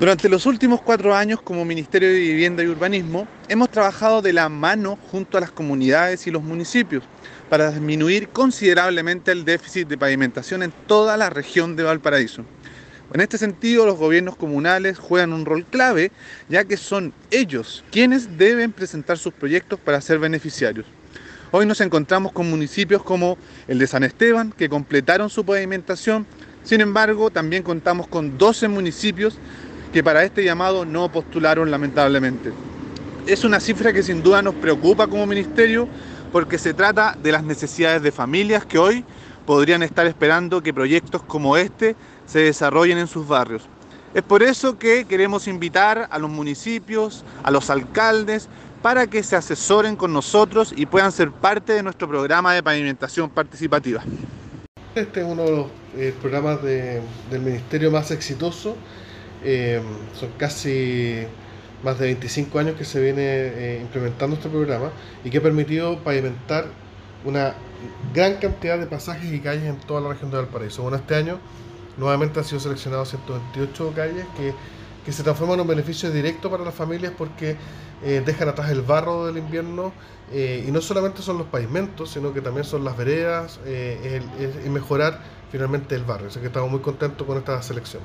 Durante los últimos cuatro años como Ministerio de Vivienda y Urbanismo hemos trabajado de la mano junto a las comunidades y los municipios para disminuir considerablemente el déficit de pavimentación en toda la región de Valparaíso. En este sentido, los gobiernos comunales juegan un rol clave, ya que son ellos quienes deben presentar sus proyectos para ser beneficiarios. Hoy nos encontramos con municipios como el de San Esteban, que completaron su pavimentación. Sin embargo, también contamos con 12 municipios que para este llamado no postularon lamentablemente. Es una cifra que sin duda nos preocupa como ministerio porque se trata de las necesidades de familias que hoy podrían estar esperando que proyectos como este se desarrollen en sus barrios. Es por eso que queremos invitar a los municipios, a los alcaldes, para que se asesoren con nosotros y puedan ser parte de nuestro programa de pavimentación participativa. Este es uno de los eh, programas del ministerio más exitoso eh, son casi más de 25 años que se viene eh, implementando este programa y que ha permitido pavimentar una gran cantidad de pasajes y calles en toda la región de Valparaíso. Bueno, este año nuevamente han sido seleccionados 128 calles que, que se transforman en un beneficio directo para las familias porque eh, dejan atrás el barro del invierno y no solamente son los pavimentos, sino que también son las veredas y mejorar finalmente el barrio. Así que estamos muy contentos con esta selección.